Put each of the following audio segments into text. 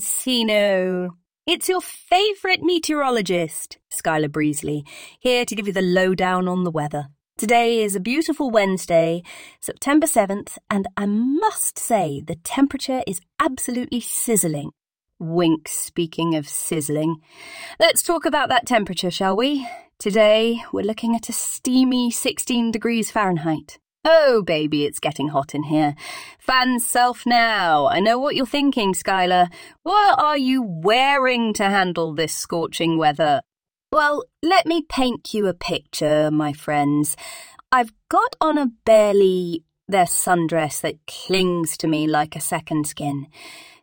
Encino. It's your favourite meteorologist, Skyler Breezly, here to give you the lowdown on the weather. Today is a beautiful Wednesday, September 7th, and I must say the temperature is absolutely sizzling. Wink, speaking of sizzling. Let's talk about that temperature, shall we? Today, we're looking at a steamy 16 degrees Fahrenheit. Oh, baby, it's getting hot in here. Fan self now. I know what you're thinking, Skyler. What are you wearing to handle this scorching weather? Well, let me paint you a picture, my friends. I've got on a barely there sundress that clings to me like a second skin.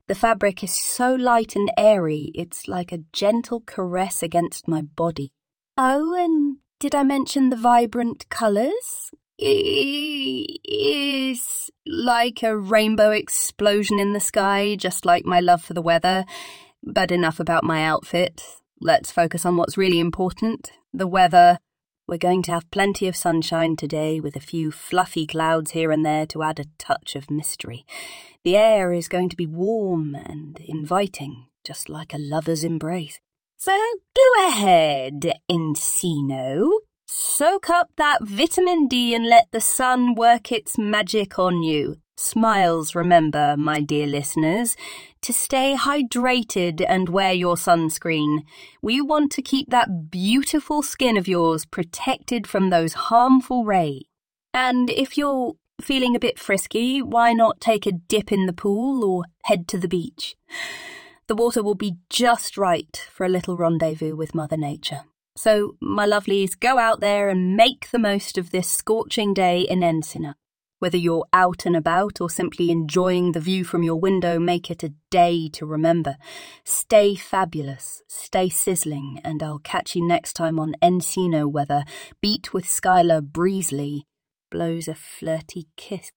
The fabric is so light and airy, it's like a gentle caress against my body. Oh, and did I mention the vibrant colours? Is like a rainbow explosion in the sky, just like my love for the weather. But enough about my outfit. Let's focus on what's really important the weather. We're going to have plenty of sunshine today with a few fluffy clouds here and there to add a touch of mystery. The air is going to be warm and inviting, just like a lover's embrace. So go ahead, Encino. Soak up that vitamin D and let the sun work its magic on you. Smiles, remember, my dear listeners, to stay hydrated and wear your sunscreen. We want to keep that beautiful skin of yours protected from those harmful rays. And if you're feeling a bit frisky, why not take a dip in the pool or head to the beach? The water will be just right for a little rendezvous with Mother Nature. So, my lovelies, go out there and make the most of this scorching day in Encino. Whether you're out and about or simply enjoying the view from your window, make it a day to remember. Stay fabulous, stay sizzling, and I'll catch you next time on Encino Weather. Beat with Skyler Breezly blows a flirty kiss